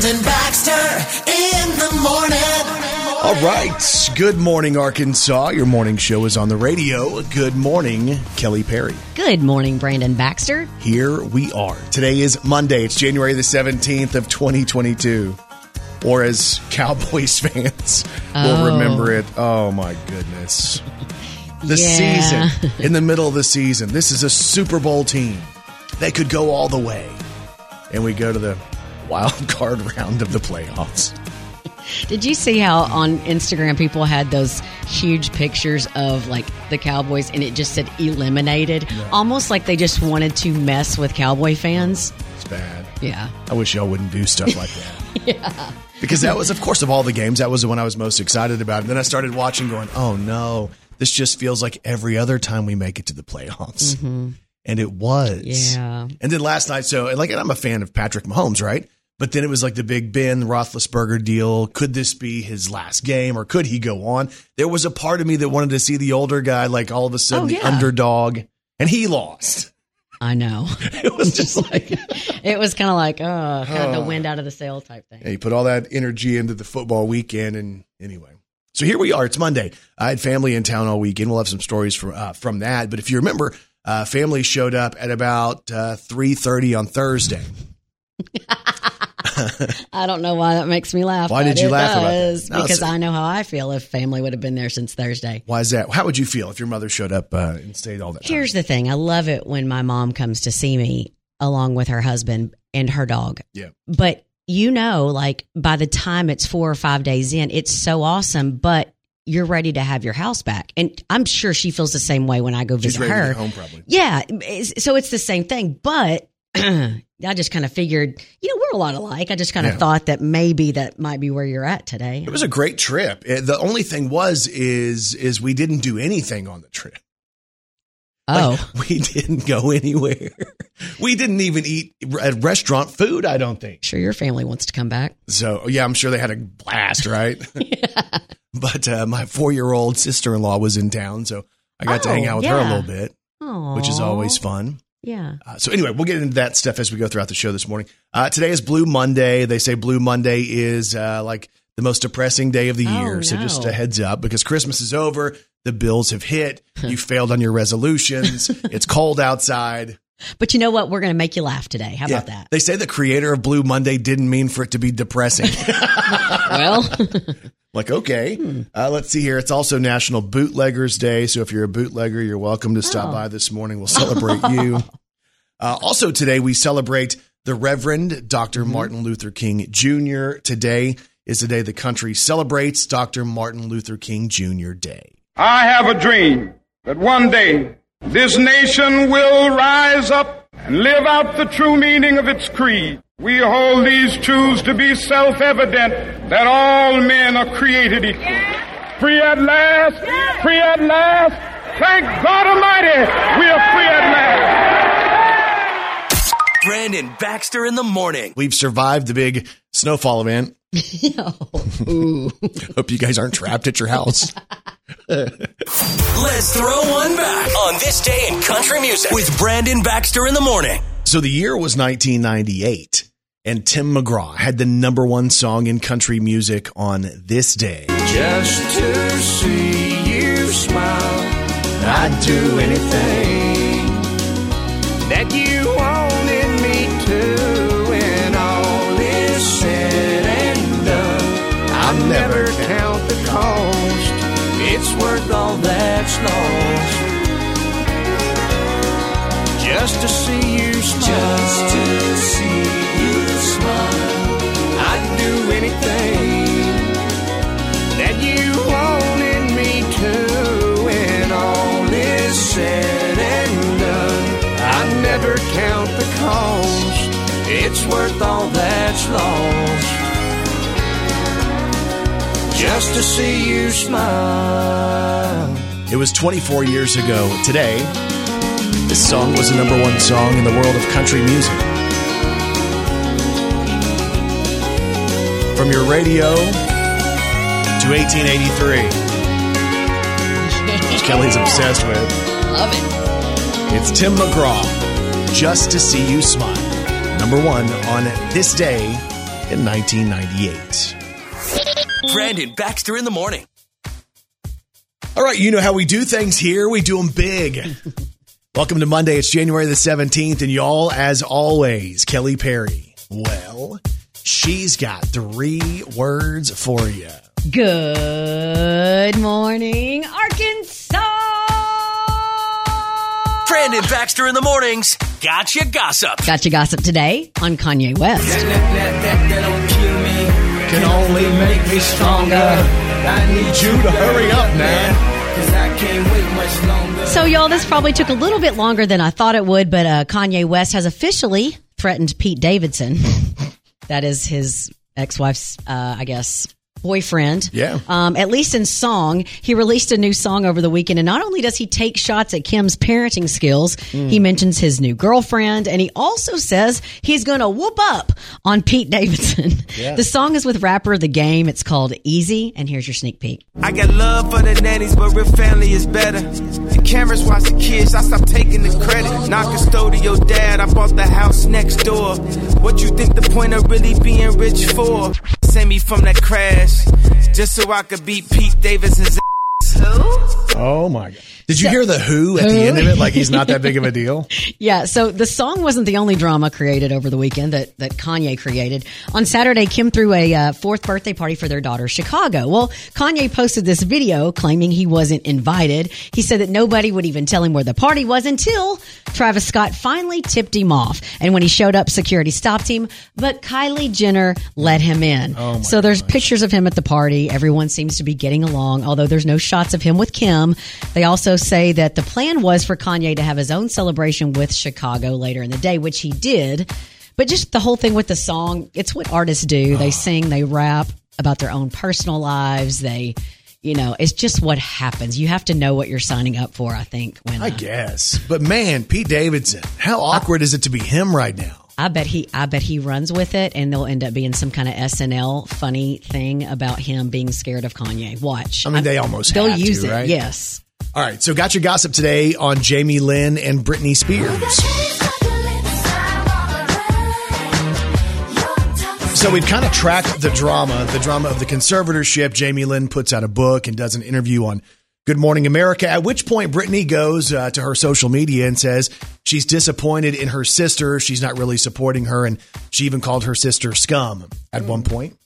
Brandon Baxter in the morning. All right. Good morning, Arkansas. Your morning show is on the radio. Good morning, Kelly Perry. Good morning, Brandon Baxter. Here we are. Today is Monday. It's January the 17th of 2022. Or as Cowboys fans will Oh. remember it. Oh my goodness. The Yeah. season, in the middle of the season. This is a Super Bowl team. They could go all the way. And we go to the wild card round of the playoffs. Did you see how on Instagram people had those huge pictures of like the Cowboys and it just said eliminated? Almost like they just wanted to mess with Cowboy fans. It's bad. Yeah. I wish y'all wouldn't do stuff like that. yeah. Because that was, of course, of all the games, that was the one I was most excited about. And then I started watching, going, "Oh no, this just feels like every other time we make it to the playoffs." Mm-hmm. And it was. Yeah. And then last night, so and like, and I'm a fan of Patrick Mahomes, right? But then it was like the Big Ben Roethlisberger deal. Could this be his last game, or could he go on? There was a part of me that wanted to see the older guy, like all of a sudden Oh, the underdog, and he lost. I know. It was just like. it was kind of like, uh, kind of the wind out of the sail type thing. Yeah, you put all that energy into the football weekend, and anyway. So here we are. It's Monday. I had family in town all weekend. We'll have some stories from uh, from that. But if you remember, uh, family showed up at about uh, three thirty on Thursday. I don't know why that makes me laugh. Why did you laugh about that? No, because I know how I feel if family would have been there since Thursday. Why is that? How would you feel if your mother showed up uh, and stayed all that time? Here's the thing. I love it when my mom comes to see me along with her husband and her dog. Yeah. But you know, like by the time it's four or five days in, it's so awesome, but you're ready to have your house back. And I'm sure she feels the same way when I go She's visit her. home, probably. Yeah. So it's the same thing. But I just kind of figured, you know, we're a lot alike. I just kind of Yeah. thought that maybe that might be where you're at today. It was a great trip. Uh, The only thing was is is we didn't do anything on the trip. Oh, Like, we didn't go anywhere. We didn't even eat at restaurant food. I don't think. sure. Your family wants to come back. So yeah, I'm sure they had a blast, right? yeah. But uh, my four year old sister in law was in town, so I got to hang Oh, out with her a little bit, Oh, which is always fun. Yeah. Uh, so anyway, we'll get into that stuff as we go throughout the show this morning. Uh, today is Blue Monday. They say Blue Monday is uh, like the most depressing day of the Oh, year. So just a heads up because Christmas is over, the bills have hit, you failed on your resolutions, it's cold outside. But you know what? We're going to make you laugh today. How about that? They say the creator of Blue Monday didn't mean for it to be depressing. Well, Like, okay, Hmm. uh, let's see here. It's also National Bootleggers Day. So if you're a bootlegger, you're welcome to Oh. stop by this morning. We'll celebrate you. Uh, also, today we celebrate the Reverend Dr. Mm-hmm. Martin Luther King Jr. Today is the day the country celebrates Dr. Martin Luther King Jr. Day. I have a dream that one day this nation will rise up and live out the true meaning of its creed. We hold these truths to be self-evident that all men are created equal. Free at last, free at last. Thank God Almighty, we are free at last. Brandon Baxter in the morning. We've survived the big snowfall event. ooh. Hope you guys aren't trapped at your house. Let's throw one back on this day in country music with Brandon Baxter in the morning. So the year was 1998, and Tim McGraw had the number one song in country music on this day. Just to see you smile, I'd do anything that you the cost. It's worth all that's lost. Just to see you smile. Just to see you smile. I'd do anything that you wanted me to. When all is said and done, I never count the cost. It's worth all that's lost. Just to see you smile. It was 24 years ago today. This song was the number one song in the world of country music. From your radio to 1883, which Kelly's obsessed with. Love it. It's Tim McGraw, Just to See You Smile. Number one on this day in 1998. Brandon Baxter in the morning. All right, you know how we do things here. We do them big. Welcome to Monday. It's January the 17th, and y'all, as always, Kelly Perry. Well, she's got three words for you. Good morning, Arkansas. Brandon Baxter in the mornings. Gotcha gossip. Gotcha gossip today on Kanye West. Can only make me stronger. I need you to hurry up longer. So, y'all, this probably took a little bit longer than I thought it would, but uh, Kanye West has officially threatened Pete Davidson. that is his ex wife's, uh, I guess, boyfriend. Yeah. Um, at least in song, he released a new song over the weekend. And not only does he take shots at Kim's parenting skills, he mentions his new girlfriend. And he also says he's going to whoop up on Pete Davidson. The song is with rapper The Game. It's called Easy. And here's your sneak peek. I got love for the nannies, but real family is better. The cameras watch the kids, I stop taking the credit. Not custodial dad, I bought the house next door. What you think the point of really being rich for? Save me from that crash, just so I could beat Pete Davidson's Oh, my God. Did you hear the who at the end of it? Like he's not that big of a deal? Yeah, so the song wasn't the only drama created over the weekend that, that Kanye created. On Saturday, Kim threw a uh, fourth birthday party for their daughter, Chicago. Well, Kanye posted this video claiming he wasn't invited. He said that nobody would even tell him where the party was until Travis Scott finally tipped him off. And when he showed up, security stopped him, but Kylie Jenner let him in. so there's pictures of him at the party. Everyone seems to be getting along, although there's no shots of him with Kim. They also say that the plan was for Kanye to have his own celebration with Chicago later in the day, which he did. But just the whole thing with the song, it's what artists do. They sing, they rap about their own personal lives. They, you know, it's just what happens. You have to know what you're signing up for, I think. When I uh, guess. But man, Pete Davidson, how awkward is it to be him right now? I bet he, I bet he runs with it, and they'll end up being some kind of SNL funny thing about him being scared of Kanye. Watch. I mean, they almost they'll have to, use it. right? Yes. All right, so got your gossip today on Jamie Lynn and Britney Spears. So we've kind of tracked the drama, the drama of the conservatorship. Jamie Lynn puts out a book and does an interview on Good Morning America, at which point Britney goes uh, to her social media and says she's disappointed in her sister. She's not really supporting her, and she even called her sister scum at one point.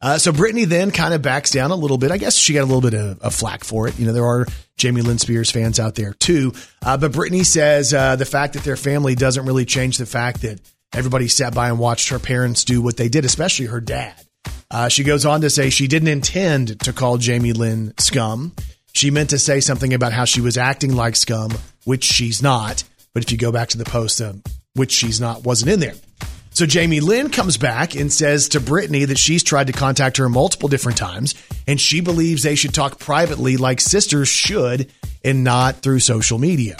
Uh, so Britney then kind of backs down a little bit. I guess she got a little bit of, of flack for it. You know, there are Jamie Lynn Spears fans out there too. Uh, but Britney says uh, the fact that their family doesn't really change the fact that everybody sat by and watched her parents do what they did, especially her dad. Uh, she goes on to say she didn't intend to call Jamie Lynn scum. She meant to say something about how she was acting like scum, which she's not. But if you go back to the post, uh, which she's not, wasn't in there. So Jamie Lynn comes back and says to Britney that she's tried to contact her multiple different times, and she believes they should talk privately like sisters should and not through social media.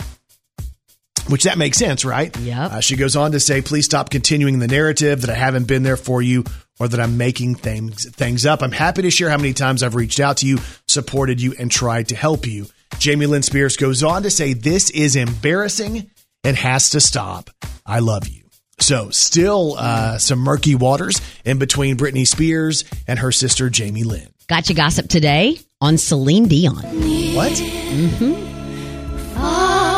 Which that makes sense, right? Yep. Uh, she goes on to say, please stop continuing the narrative that I haven't been there for you or that I'm making things, things up. I'm happy to share how many times I've reached out to you, supported you, and tried to help you. Jamie Lynn Spears goes on to say, this is embarrassing and has to stop. I love you. So, still uh, some murky waters in between Britney Spears and her sister Jamie Lynn. Got your gossip today on Celine Dion. What? Mm-hmm. Oh.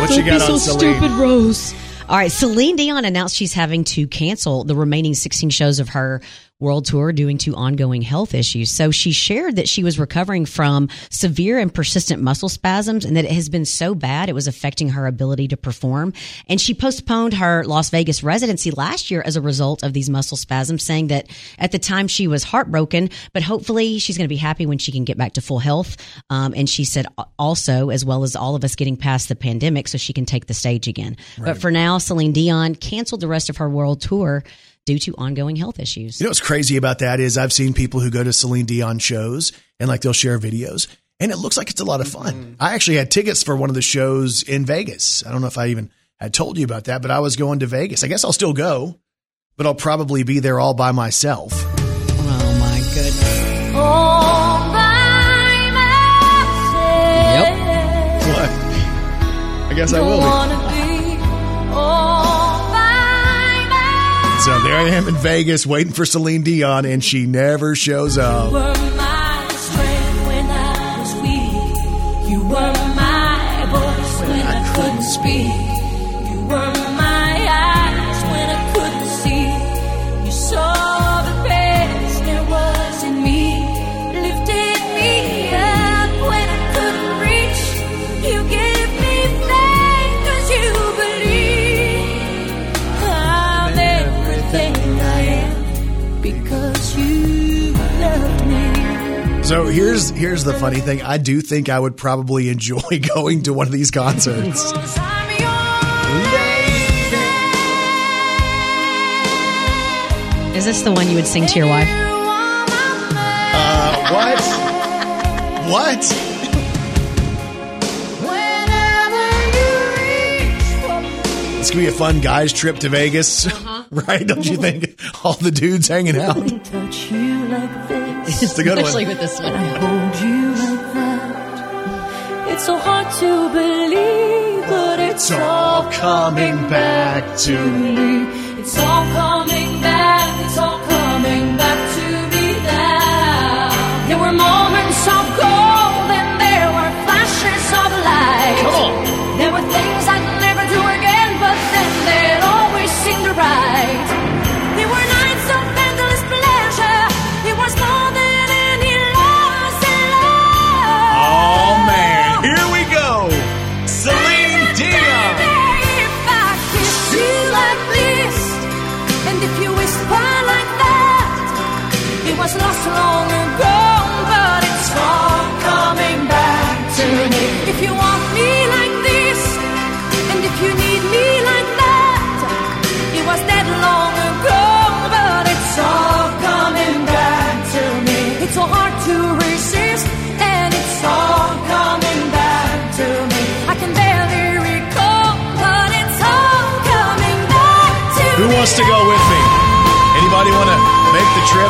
What you got on Celine? Stupid, Rose. All right, Celine Dion announced she's having to cancel the remaining 16 shows of her world tour due to ongoing health issues. So she shared that she was recovering from severe and persistent muscle spasms and that it has been so bad it was affecting her ability to perform. And she postponed her Las Vegas residency last year as a result of these muscle spasms, saying that at the time she was heartbroken, but hopefully she's going to be happy when she can get back to full health. Um, and she said also, as well as all of us getting past the pandemic, so she can take the stage again. But for now, Celine Dion canceled the rest of her world tour due to ongoing health issues. You know what's crazy about that is I've seen people who go to Celine Dion shows and like they'll share videos and it looks like it's a lot of fun. I actually had tickets for one of the shows in Vegas. I don't know if I even had told you about that, but I was going to Vegas. I guess I'll still go, but I'll probably be there all by myself. Oh my goodness. Yep. What? I guess I will be. I am in Vegas waiting for Celine Dion, and she never shows up. were my strength So here's here's the funny thing. I do think I would probably enjoy going to one of these concerts. Cause I'm your Is this the one you would sing to your wife? Uh, what? What? It's gonna be a fun guys trip to Vegas, right? Don't you think? All the dudes hanging out. It's a good Especially one. with this one. I hold you like that. It's so hard to believe, but it's, all coming back to me. It's all coming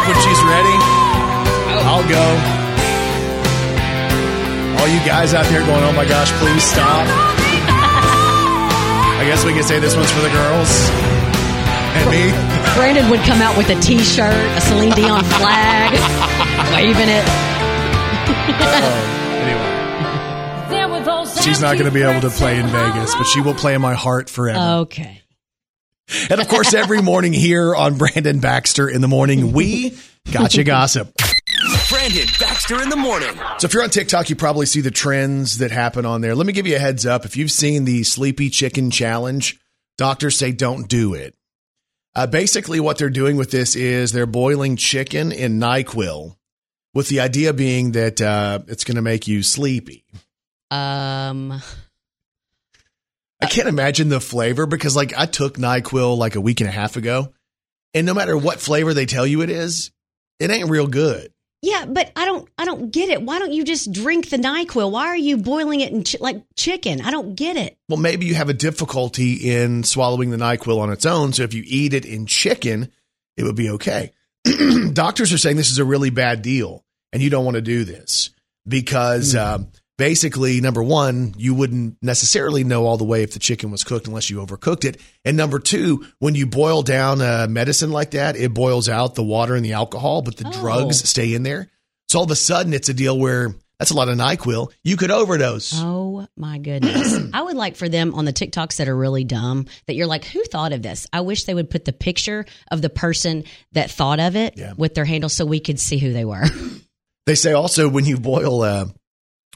when she's ready? I'll go. All you guys out there going, oh my gosh, please stop. I guess we can say this one's for the girls. And me. Brandon would come out with a T-shirt, a Celine Dion flag, waving it. Anyway, There she's not going to be able to play in Vegas, but she will play in my heart forever. Okay. And of course, every morning here on Brandon Baxter in the morning, we gotcha gossip. Brandon Baxter in the morning. So if you're on TikTok, you probably see the trends that happen on there. Let me give you a heads up. If you've seen the sleepy chicken challenge, doctors say don't do it. Uh, basically, what they're doing with this is they're boiling chicken in NyQuil, with the idea being that uh, it's going to make you sleepy. Um, I can't imagine the flavor because, like, I took NyQuil like a week and a half ago, and no matter what flavor they tell you it is, it ain't real good. yeah, but I don't, I don't get it. Why don't you just drink the Nyquil? Why are you boiling it in chi- like chicken? I don't get it. Well, maybe you have a difficulty in swallowing the NyQuil on its own. So if you eat it in chicken, it would be okay. Doctors are saying this is a really bad deal and you don't want to do this because um, basically, number one, you wouldn't necessarily know all the way if the chicken was cooked unless you overcooked it. And number two, when you boil down a medicine like that, it boils out the water and the alcohol, but the Oh. drugs stay in there. So all of a sudden, it's a deal where that's a lot of NyQuil. You could overdose. Oh my goodness. I would like for them on the TikToks that are really dumb that you're like, who thought of this? I wish they would put the picture of the person that thought of it Yeah. with their handle so we could see who they were. They say also when you boil uh,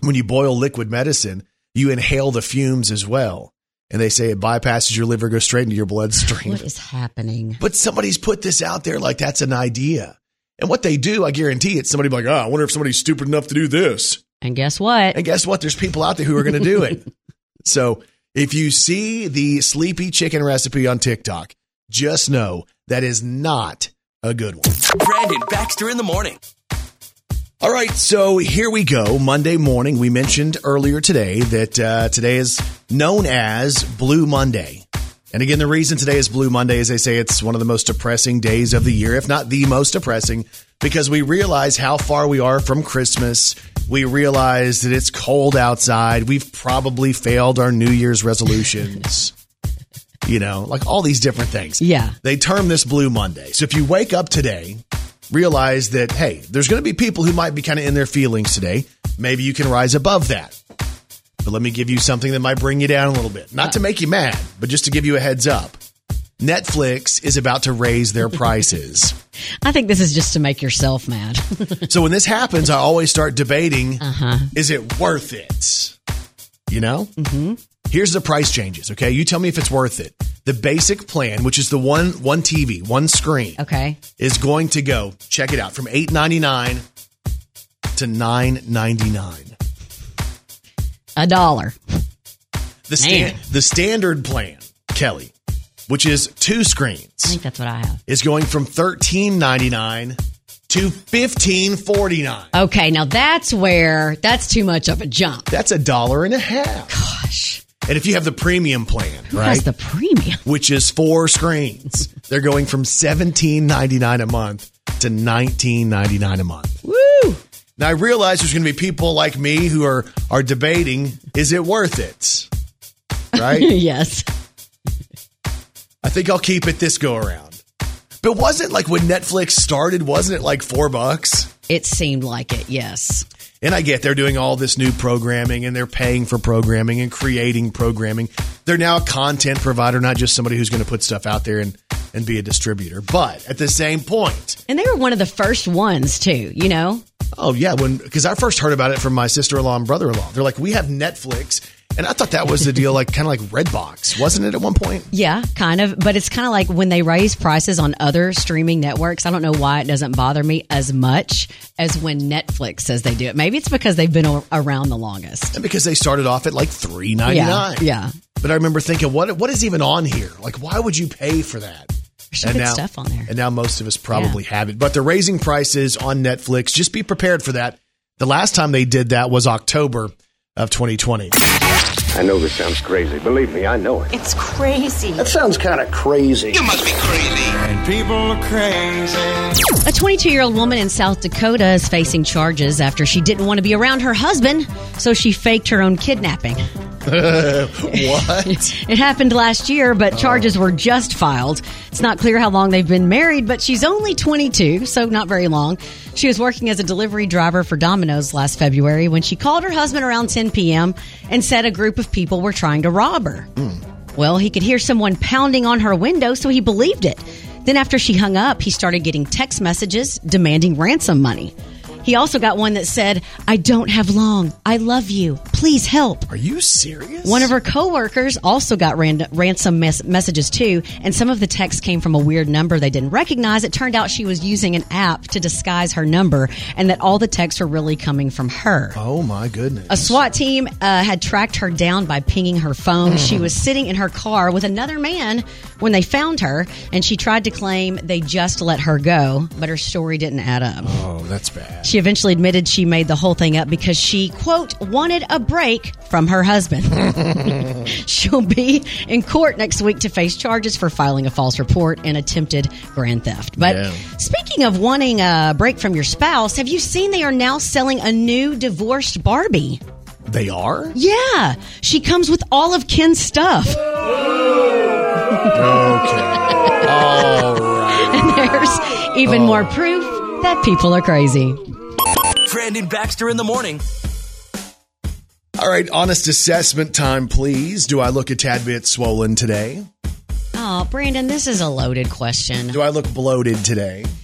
when you boil liquid medicine, you inhale the fumes as well, and they say it bypasses your liver, goes straight into your bloodstream. what is happening? but somebody's put this out there like that's an idea, and what they do, I guarantee it's somebody be like, oh, I wonder if somebody's stupid enough to do this. And guess what? And guess what? There's people out there who are going to do it. so if you see the sleepy chicken recipe on TikTok, just know that is not a good one. Brandon Baxter in the morning. All right, so here we go. Monday morning. We mentioned earlier today that uh, today is known as Blue Monday. And again, the reason today is Blue Monday is they say it's one of the most depressing days of the year, if not the most depressing, because we realize how far we are from Christmas. We realize that it's cold outside. We've probably failed our New Year's resolutions. you know, like all these different things. Yeah. They term this Blue Monday. So if you wake up today, realize that, hey, there's going to be people who might be kind of in their feelings today. Maybe you can rise above that. But let me give you something that might bring you down a little bit. Not to make you mad, but just to give you a heads up. Netflix is about to raise their prices. I think this is just to make yourself mad. so when this happens, I always start debating is it worth it? You know? Mm-hmm. Here's the price changes, okay? You tell me if it's worth it. The basic plan, which is the one one TV, one screen, okay. is going to go, check it out, from eight ninety nine to nine ninety nine. A dollar. The sta- Man. the standard plan, Kelly, which is two screens, I think that's what I have. is going from thirteen ninety nine to fifteen forty nine. Okay, now that's where that's too much of a jump. That's a dollar and a half. Gosh. And if you have the premium plan, Who right, the premium? which is four screens, they're going from seventeen ninety nine a month to nineteen ninety nine a month. Woo! Now I realize there's going to be people like me who are are debating: is it worth it? Right? yes. I think I'll keep it this go around. But wasn't like when Netflix started, wasn't it like four bucks? It seemed like it, yes. And I get they're doing all this new programming and they're paying for programming and creating programming. They're now a content provider, not just somebody who's going to put stuff out there and, and be a distributor. But at the same point, And they were one of the first ones too, you know? oh yeah, when because I first heard about it from my sister in law and brother in law. They're like, we have Netflix. And I thought that was the deal, like kind of like Redbox, wasn't it at one point? Yeah, kind of. But it's kind of like when they raise prices on other streaming networks. I don't know why it doesn't bother me as much as when Netflix says they do it. Maybe it's because they've been around the longest. And because they started off at like three ninety Yeah, nine. yeah. But I remember thinking, what what is even on here? Like, why would you pay for that? Some good stuff on there. And now most of us probably have it. But they're raising prices on Netflix. Just be prepared for that. The last time they did that was October of 2020. I know this sounds crazy. Believe me, I know it. It's crazy. That sounds kind of crazy. You must be crazy. And people are crazy. A 22 year old woman in South Dakota is facing charges after she didn't want to be around her husband, so she faked her own kidnapping. What? It happened last year, but oh. charges were just filed. It's not clear how long they've been married, but she's only 22, so not very long. She was working as a delivery driver for Domino's last February when she called her husband around 10 p.m. and said a group of people were trying to rob her. Hmm. Well, he could hear someone pounding on her window, so he believed it. Then, after she hung up, he started getting text messages demanding ransom money. He also got one that said, I don't have long. I love you. Please help. Are you serious? One of her coworkers also got ran- ransom mes- messages too, and some of the texts came from a weird number they didn't recognize. It turned out she was using an app to disguise her number, and that all the texts were really coming from her. Oh my goodness. A SWAT team uh, had tracked her down by pinging her phone. She was sitting in her car with another man when they found her, and she tried to claim they just let her go, but her story didn't add up. oh, that's bad. She eventually admitted she made the whole thing up because she, quote, wanted a break from her husband. She'll be in court next week to face charges for filing a false report and attempted grand theft. But Yeah. speaking of wanting a break from your spouse, have you seen they are now selling a new divorced Barbie? They are? Yeah, she comes with all of Ken's stuff. Okay. All right. And there's even oh. more proof that people are crazy. Brandon Baxter in the morning. All right, honest assessment time, please. Do I look a tad bit swollen today? Oh, Brandon, this is a loaded question. Do I look bloated today?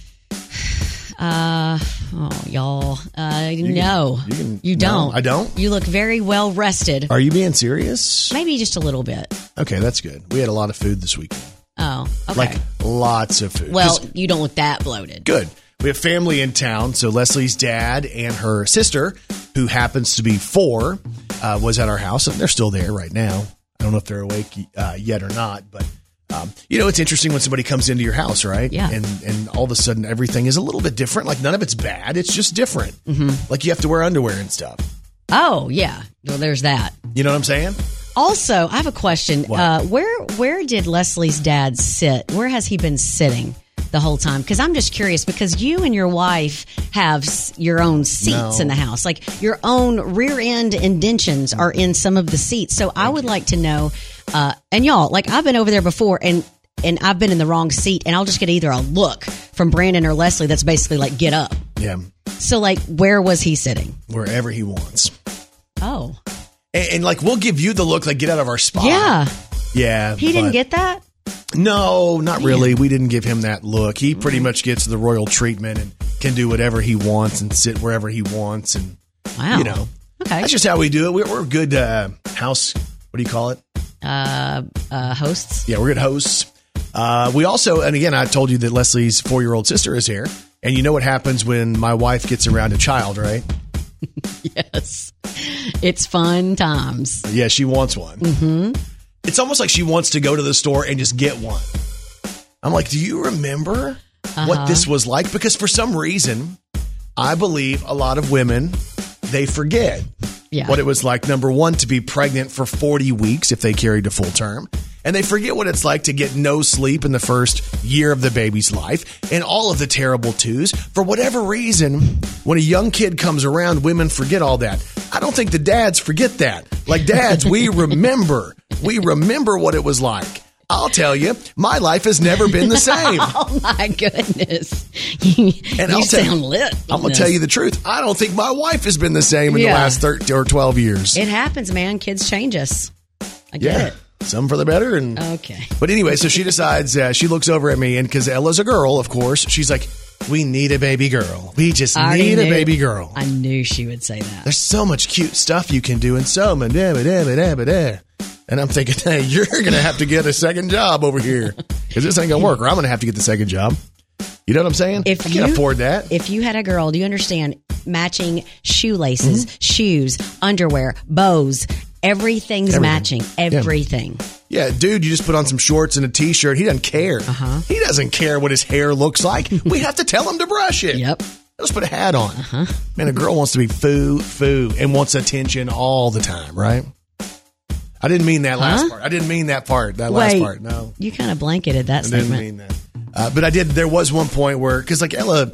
Uh, oh, y'all. Uh, no, you can- you don't. I don't? You look very well rested. Are you being serious? Maybe just a little bit. Okay, that's good. We had a lot of food this weekend. Oh, okay. Like lots of food. well, you don't look that bloated. good. We have family in town. So Leslie's dad and her sister, who happens to be four, uh, was at our house, and they're still there right now. I don't know if they're awake uh, yet or not, but um, you know it's interesting when somebody comes into your house, right? Yeah. And and all of a sudden everything is a little bit different. Like none of it's bad. It's just different. Mm-hmm. Like you have to wear underwear and stuff. Oh, yeah. Well, there's that. You know what I'm saying? Also, I have a question. Uh, where where did Leslie's dad sit? Where has he been sitting the whole time? Because I'm just curious. Because you and your wife have s- your own seats No. in the house, like your own rear end indentions are in some of the seats. So I would like to know Uh, and y'all, like I've been over there before, and and I've been in the wrong seat, and I'll just get either a look from Brandon or Leslie that's basically like get up. Yeah, So like, where was he sitting? wherever he wants. Oh, And, and like we'll give you the look, like get out of our spot. yeah, yeah. he didn't but- get that. No, not really. We didn't give him that look. He pretty much gets the royal treatment and can do whatever he wants and sit wherever he wants, and Wow. you know, Okay. that's just how we do it. We're, we're good uh, house. What do you call it? uh, uh, hosts. Yeah, we're good hosts. Uh, we also, and again, I told you that Leslie's four year old sister is here. And you know what happens when my wife gets around a child, right? Yes, it's fun times. Yeah, she wants one. Mm-hmm. It's almost like she wants to go to the store and just get one. I'm like, do you remember what uh-huh. this was like? Because for some reason, I believe a lot of women, they forget Yeah. what it was like, number one, to be pregnant for 40 weeks if they carried to full term. And they forget what it's like to get no sleep in the first year of the baby's life and all of the terrible twos. For whatever reason, when a young kid comes around, women forget all that. I don't think the dads forget that. Like dads, we remember. We remember what it was like. I'll tell you, my life has never been the same. Oh my goodness! you And I'll tell sound you, lit. I'm going to tell you the truth. I don't think my wife has been the same in Yeah. the last 13 or 12 years. It happens, man. Kids change us. I get yeah. it. Some for the better and Okay. But anyway, so she decides, uh, she looks over at me, and because Ella's a girl, of course, she's like, We need a baby girl. We just I need a baby girl. I knew she would say that. There's so much cute stuff you can do, and so much. And I'm thinking, hey, you're going to have to get a second job over here because this ain't going to work, or I'm going to have to get the second job. You know what I'm saying? If I can't you- afford that. If you had a girl, do you understand? Matching shoelaces, Mm-hmm. shoes, underwear, bows, everything's Everything. matching. Everything. yeah, dude, you just put on some shorts and a t-shirt. He doesn't care. Uh-huh. He doesn't care what his hair looks like. we have to tell him to brush it. Yep. Let's put a hat on. Uh-huh. Man, a girl wants to be foo foo and wants attention all the time, right? I didn't mean that last Huh? part. I didn't mean that part. That last part. No, You kind of blanketed that I didn't statement. mean that. Uh, but I did. There was one point where, because like Ella,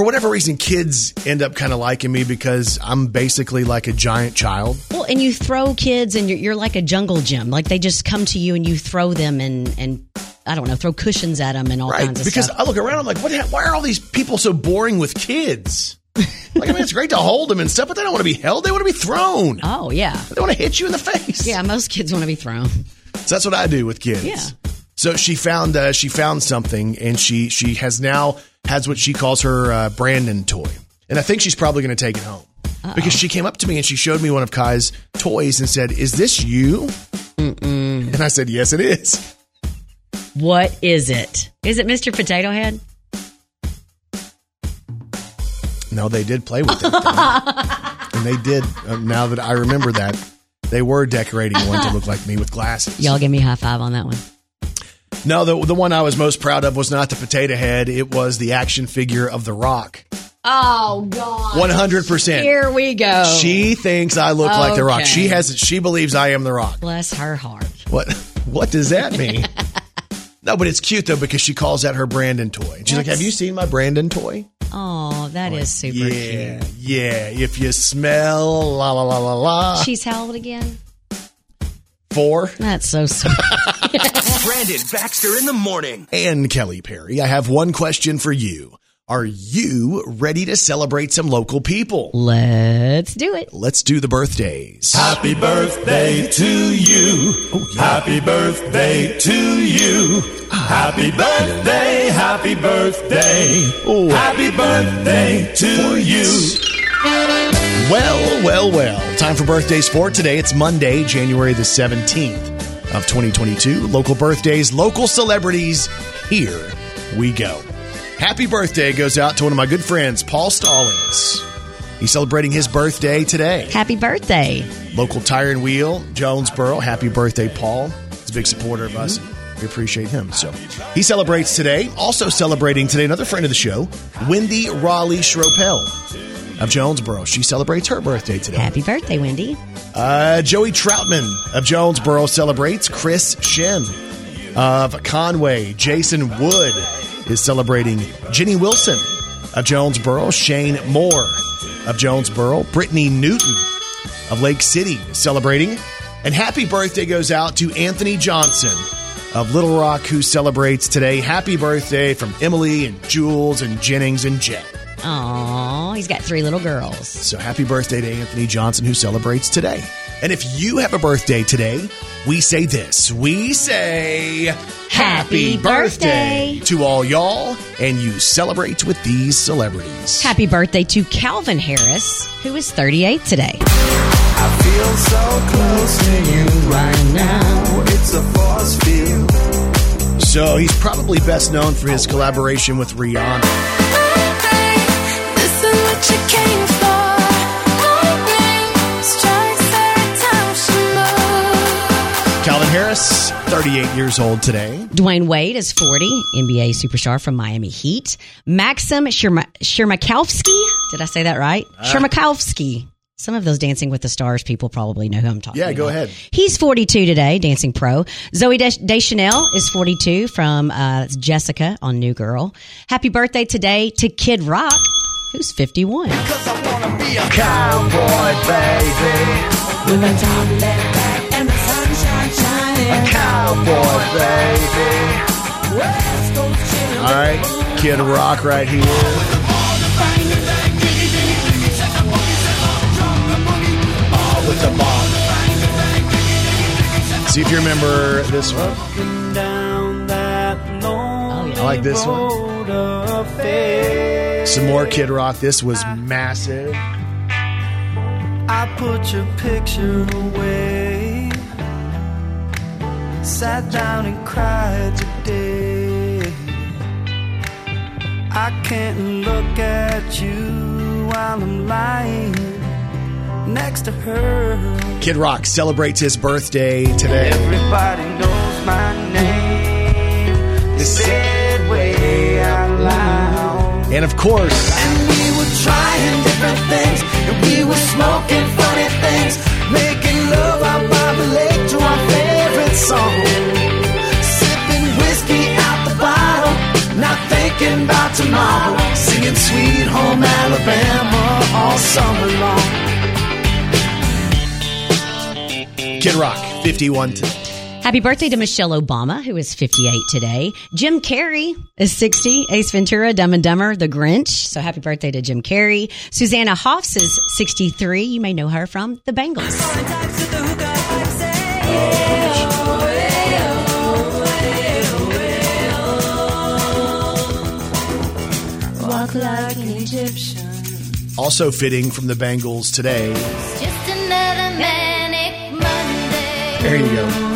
for whatever reason, kids end up kind of liking me because I'm basically like a giant child. Well, and you throw kids, and you're, you're like a jungle gym. Like they just come to you, and you throw them, and and I don't know, throw cushions at them, and all Right. kinds of Because stuff. I look around, I'm like, what, why are all these people so boring with kids? like, I mean, it's great to hold them and stuff, but they don't want to be held. They want to be thrown. oh yeah, They want to hit you in the face. yeah. Most kids want to be thrown. So that's what I do with kids. Yeah. So she found uh, she found something, and she she has now has what she calls her uh, Brandon toy, and I think she's probably going to take it home because she came up to me and she showed me one of Kai's toys and said, "Is this you?" Mm-mm. And I said, "Yes, it is." What is it? Is it Mr. Potato Head? No, they did play with it, and they did. Uh, now that I remember that, they were decorating one to look like me with glasses. Y'all give me a high five on that one. No, the the one I was most proud of was not the potato head; it was the action figure of the Rock. Oh God! One hundred percent. Here we go. She thinks I look like the Rock. She has. She believes I am the Rock. bless her heart. What? What does that mean? no, but it's cute though because she calls that her Brandon toy. She's like, "Have you seen my Brandon toy?" Oh, that is super yeah, cute. yeah. If you smell la la la la la She's how old again? Four That's so sweet. Brandon Baxter in the morning. and Kelly Perry, I have one question for you. Are you ready to celebrate some local people? Let's do it. Let's do the birthdays. Happy birthday to you. Oh, happy birthday to you. Happy birthday, happy birthday. Oh. Happy birthday to you. Well, well, well. Time for birthdays for today. It's Monday, January the 17th of 2022. Local birthdays, local celebrities. Here we go. Happy birthday goes out to one of my good friends, Paul Stallings. He's celebrating his birthday today. Happy birthday. Local tire and wheel, Jonesboro. Happy birthday, Paul. He's a big supporter of us. We appreciate him. So he celebrates today. Also celebrating today, another friend of the show, Wendy Raleigh Schropel of Jonesboro. She celebrates her birthday today. Happy birthday, Wendy. Uh, Joey Troutman of Jonesboro celebrates. Chris Shin of Conway. Jason Wood is celebrating. Jenny Wilson of Jonesboro. Shane Moore of Jonesboro. Brittany Newton of Lake City is celebrating. And happy birthday goes out to Anthony Johnson of Little Rock, who celebrates today. Happy birthday from Emily and Jules and Jennings and Jen. Aw, he's got three little girls. So happy birthday to Anthony Johnson, who celebrates today. And if you have a birthday today, we say this. We say Happy birthday. to all y'all, and you celebrate with these celebrities. Happy birthday to Calvin Harris, who is 38 today. I feel so close to you right now. It's a force field. So he's probably best known for his collaboration with Rihanna. Calvin Harris, 38 years old today. Dwyane Wade is 40, NBA superstar from Miami Heat. Maxim Sherma- Shermakowski, did I say that right? Ah. Shermakowski. Some of those Dancing with the Stars people probably know who I'm talking Yeah, about. Yeah, go ahead. He's 42 today, dancing pro. Zooey Deschanel is 42 from uh, Jessica on New Girl. Happy birthday today to Kid Rock, who's 51. Cowboy, baby. West Coast chillin'. All right, Kid Rock right here. With the bomb. See if you remember this one. Oh, I like this one. road of faith. Some more Kid Rock. This was massive. I put your picture away. Sat down and cried today. I can't look at you while I'm lying next to her. Kid Rock celebrates his birthday today. Everybody knows my name. They said way out loud. And of course, And we were trying different things, and we were smoking song. Sipping whiskey out the bottle, not thinking about tomorrow. Singing Sweet Home Alabama all summer long. Kid Rock, 51 today. Happy birthday to Michelle Obama, who is 58 today. Jim Carrey is 60. Ace Ventura, Dumb and Dumber, The Grinch. So happy birthday to Jim Carrey. Susanna Hoffs is 63. You may know her from The Bangles. Walk like an Egyptian. Also fitting from the Bengals today. Just another manic Monday. There you go.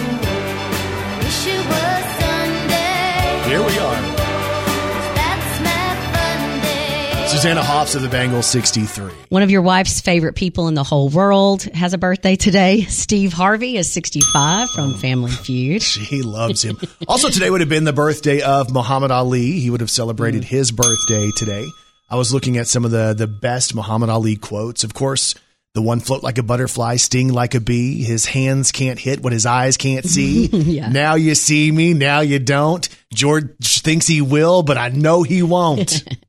Susanna Hoffs of the Bengals, 63. One of your wife's favorite people in the whole world has a birthday today. Steve Harvey is 65 from oh. Family Feud. She loves him. also, today would have been the birthday of Muhammad Ali. He would have celebrated his birthday today. I was looking at some of the, the best Muhammad Ali quotes. Of course, the one float like a butterfly, sting like a bee. His hands can't hit what his eyes can't see. Yeah. Now you see me, now you don't. George thinks he will, but I know he won't.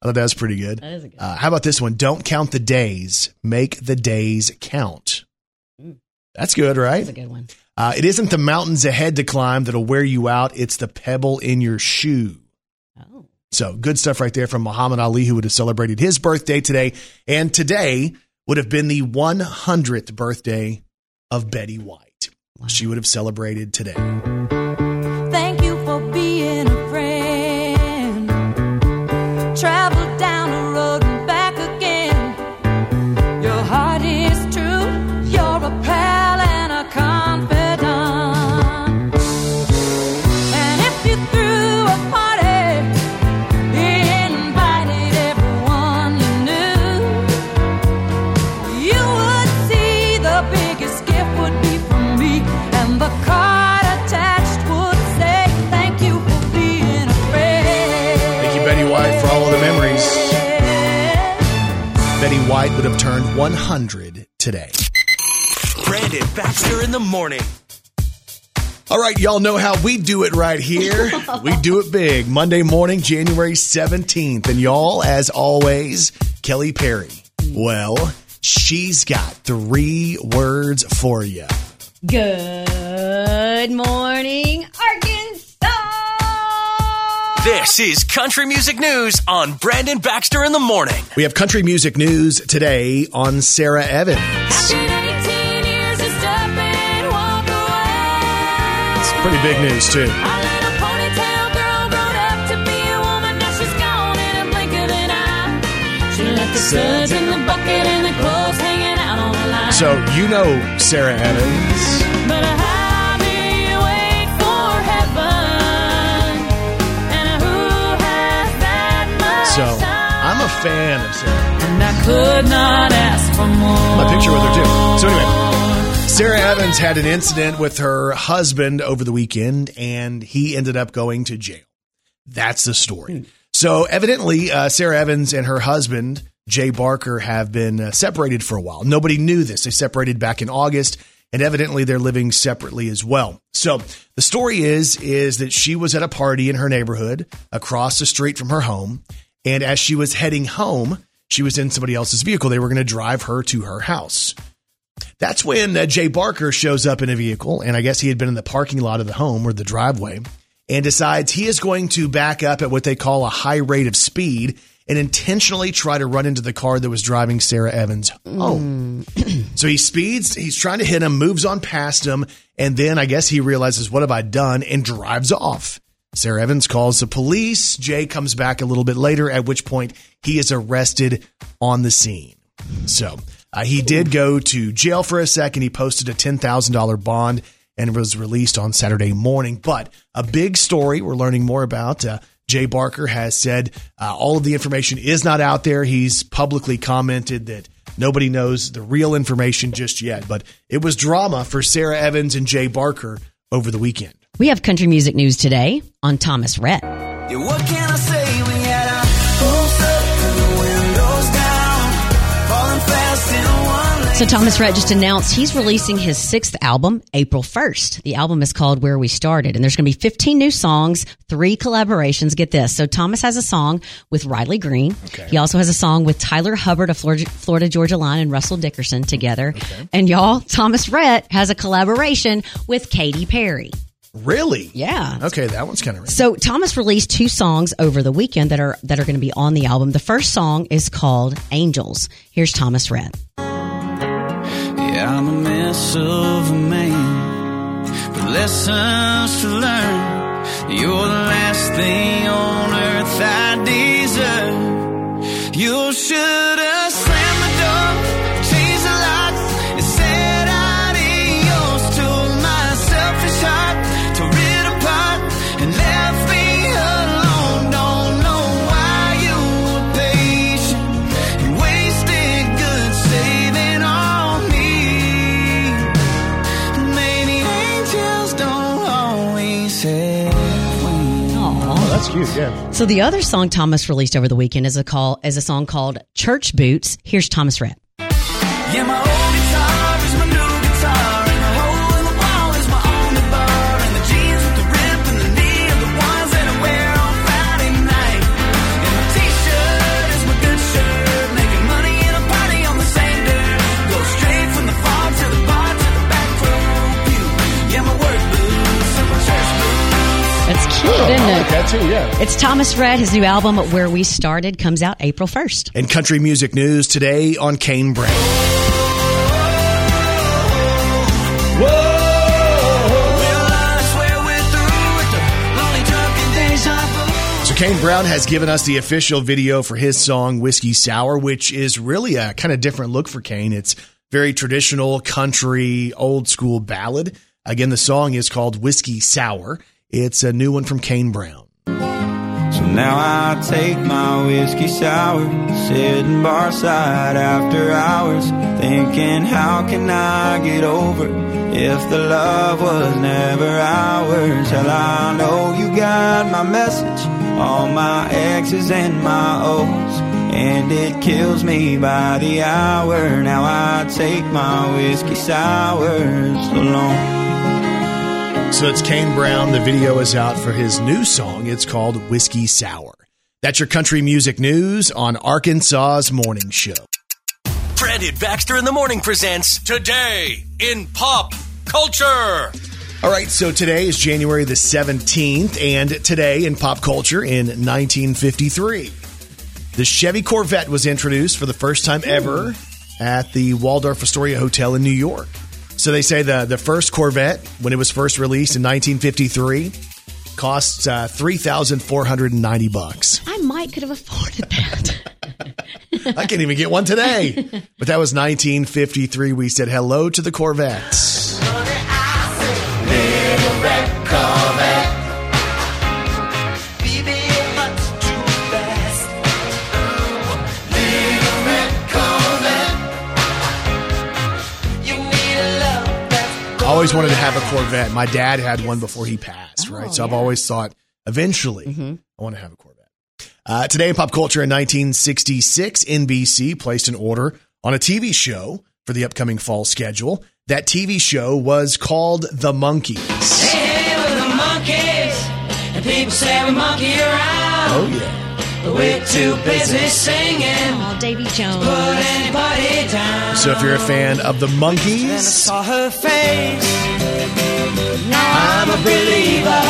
I thought that was pretty good. That is a good Uh, how about this one? Don't count the days, make the days count. That's good, right? That's a good one. Uh, it isn't the mountains ahead to climb that'll wear you out. It's the pebble in your shoe. Oh. So good stuff right there from Muhammad Ali, who would have celebrated his birthday today. And today would have been the 100th birthday of Betty White. She would have celebrated today. White would have turned 100 today. Brandon Baxter in the morning. All right, y'all know how we do it right here. we do it big. Monday morning, January 17th. And y'all, as always, Kelly Perry. Well, she's got three words for you. Good morning, Arkansas. This is Country Music News on Brandon Baxter in the morning. We have country music news today on Sara Evans. After 18 years of step and walk away. It's pretty a fan. And I could not ask for more. My picture with her, too. So, anyway, Sara Evans had an incident with her husband over the weekend, and he ended up going to jail. That's the story. So, evidently, uh, Sara Evans and her husband, Jay Barker, have been uh, separated for a while. Nobody knew this. They separated back in August, and evidently they're living separately as well. So, the story is is that she was at a party in her neighborhood across the street from her home, and as she was heading home, she was in somebody else's vehicle. They were going to drive her to her house. That's when uh, Jay Barker shows up in a vehicle, and I guess he had been in the parking lot of the home or the driveway, and decides he is going to back up at what they call a high rate of speed and intentionally try to run into the car that was driving Sara Evans home. so he speeds, he's trying to hit him, moves on past him, and then I guess he realizes, what have I done? and drives off. Sara Evans calls the police. Jay comes back a little bit later, at which point he is arrested on the scene. So uh, he did go to jail for a second. He posted a $10,000 bond and was released on Saturday morning. But a big story we're learning more about. Uh, Jay Barker has said uh, all of the information is not out there. He's publicly commented that nobody knows the real information just yet. But it was drama for Sara Evans and Jay Barker over the weekend. We have country music news today on Thomas Rhett. Yeah, what can I say? We had our hopes up and the windows down, falling fast in one lane. So Thomas Rhett just announced he's releasing his sixth album April 1st. The album is called Where We Started, and there's going to be 15 new songs, three collaborations. Get this. So Thomas has a song with Riley Green. He also has a song with Tyler Hubbard of Florida, Florida Georgia Line and Russell Dickerson together. And y'all, Thomas Rhett has a collaboration with Katy Perry. Really? Yeah. Okay, that one's kind of So Thomas released two songs over the weekend that are that are going to be on the album. The first song is called Angels. Here's Thomas Rhett. Yeah, I'm a mess of a man with lessons to learn. You're the last thing on earth I deserve. You should have Aw. Cute. Yeah. So the other song Thomas released over the weekend is a call is a song called Church Boots. Here's Thomas Rhett. Yeah, too. Yeah. It's Thomas Rhett. His new album, Where We Started, comes out April 1st. And country music news today on Kane Brown. Well, I swear we're through with the lonely drunken deja vu. So Kane Brown has given us the official video for his song Whiskey Sour, which is really a kind of different look for Kane. It's very traditional country, old school ballad. Again, the song is called Whiskey Sour. It's a new one from Kane Brown. So now I take my whiskey sour, sitting barside after hours, thinking how can I get over if the love was never ours? Hell, I know you got my message, all my X's and my O's, and it kills me by the hour. Now I take my whiskey sours alone. So it's Kane Brown. The video is out for his new song. It's called Whiskey Sour. That's your country music news on Arkansas's Morning Show. Brandon Baxter in the morning presents Today in Pop culture. All right, so today is January the 17th, and today in pop culture in 1953, the Chevy Corvette was introduced for the first time ever at the Waldorf Astoria Hotel in New York. So they say the, the first Corvette, when it was first released in 1953, costs uh, 3490 bucks. I might could have afforded that. I can't even get one today. But that was 1953. We said hello to the Corvettes. Always wanted to have a Corvette. My dad had one before he passed, right? So I've always thought eventually I want to have a Corvette. Uh, today in pop culture in 1966, NBC placed an order on a TV show for the upcoming fall schedule. That TV show was called The Monkees. Hey, we're the Monkees, and people say we monkey around. Oh, yeah. But we're too busy singing. Oh, Davy Jones. Put anybody down. So if you're a fan of The Then I saw her face. Now I'm a believer.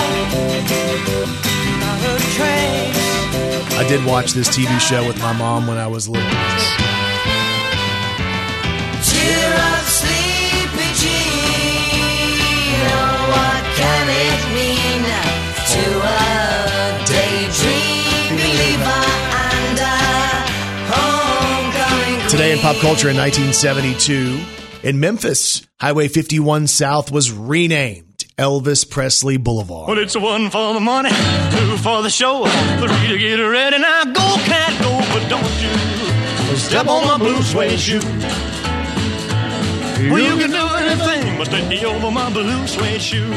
Not a trace. I did watch this TV show with my mom when I was little. Cheer up, sleepy Jean. Oh, what can it mean to a daydream Today in pop culture in 1972, in Memphis, Highway 51 South was renamed Elvis Presley Boulevard. Well, it's one for the money, two for the show, three to get ready. Now go, cat, go, but don't you step on my blue suede shoe. Well, you can do anything but take me over my blue suede shoe.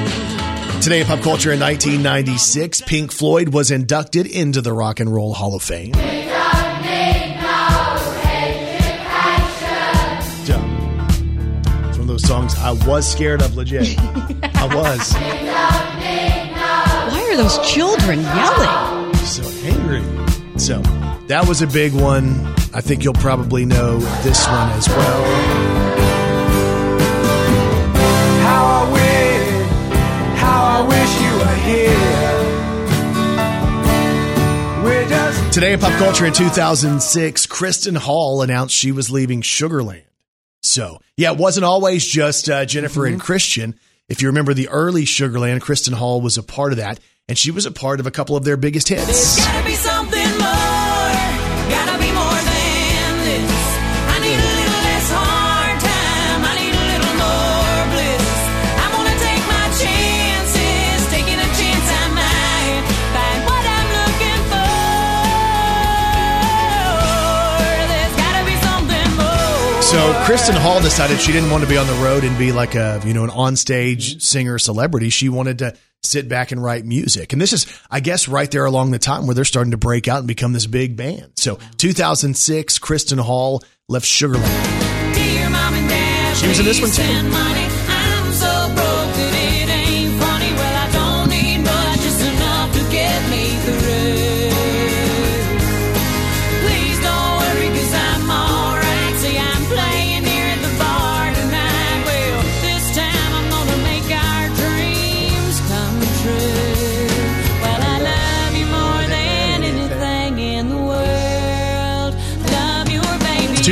Today in pop culture in 1996, Pink Floyd was inducted into the Rock and Roll Hall of Fame. Songs I was scared of legit. I was Why are those children yelling? so angry. So that was a big one. I think you'll probably know this one as well. How I wish, how I wish you were here. We're just Today in pop culture in 2006, Kristen Hall announced she was leaving Sugarland. So, yeah, it wasn't always just uh, Jennifer and Kristian. If you remember the early Sugarland, Kristen Hall was a part of that, and she was a part of a couple of their biggest hits. So Kristen Hall decided she didn't want to be on the road and be like a you know an onstage mm-hmm. singer celebrity. She wanted to sit back and write music. And this is, I guess, right there along the time where they're starting to break out and become this big band. So 2006, Kristen Hall left Sugarland. Dear mom and dad, She was in this one, too.